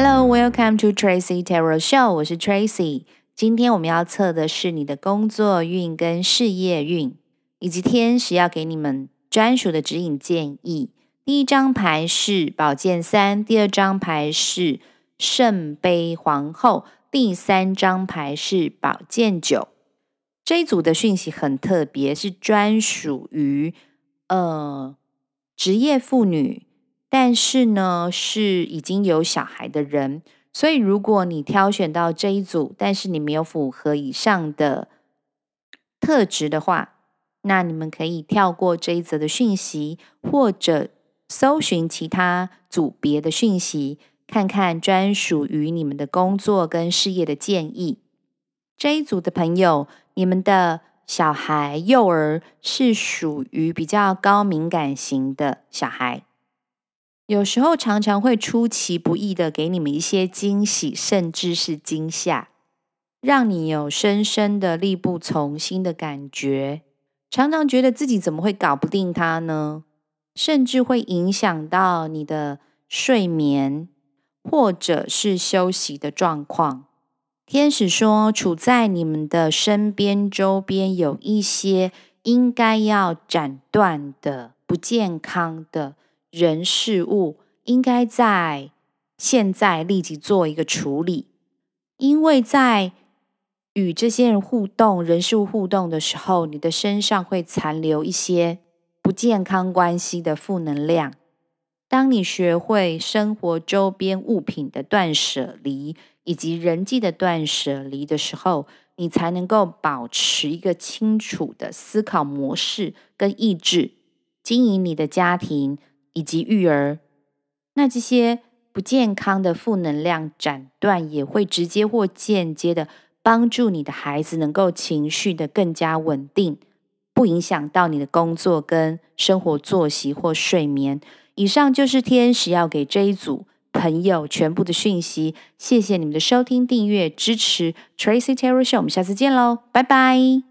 Hello, welcome to Tracy Tarot Show。我是 Tracy。今天我们要测的是你的工作运跟事业运，以及天使要给你们专属的指引建议。第一张牌是宝剑三，第二张牌是圣杯皇后，第三张牌是宝剑九。这一组的讯息很特别，是专属于呃职业妇女。但是呢，是已经有小孩的人，所以如果你挑选到这一组，但是你没有符合以上的特质的话，那你们可以跳过这一则的讯息，或者搜寻其他组别的讯息，看看专属于你们的工作跟事业的建议。这一组的朋友，你们的小孩幼儿是属于比较高敏感型的小孩。有时候常常会出其不意的给你们一些惊喜，甚至是惊吓，让你有深深的力不从心的感觉。常常觉得自己怎么会搞不定他呢？甚至会影响到你的睡眠或者是休息的状况。天使说，处在你们的身边周边有一些应该要斩断的不健康的。人事物应该在现在立即做一个处理，因为在与这些人互动、人事物互动的时候，你的身上会残留一些不健康关系的负能量。当你学会生活周边物品的断舍离，以及人际的断舍离的时候，你才能够保持一个清楚的思考模式跟意志，经营你的家庭。以及育儿，那这些不健康的负能量斩断，也会直接或间接的帮助你的孩子能够情绪的更加稳定，不影响到你的工作跟生活作息或睡眠。以上就是天使要给这一组朋友全部的讯息。谢谢你们的收听、订阅、支持，Tracy Tarot Show，我们下次见喽，拜拜。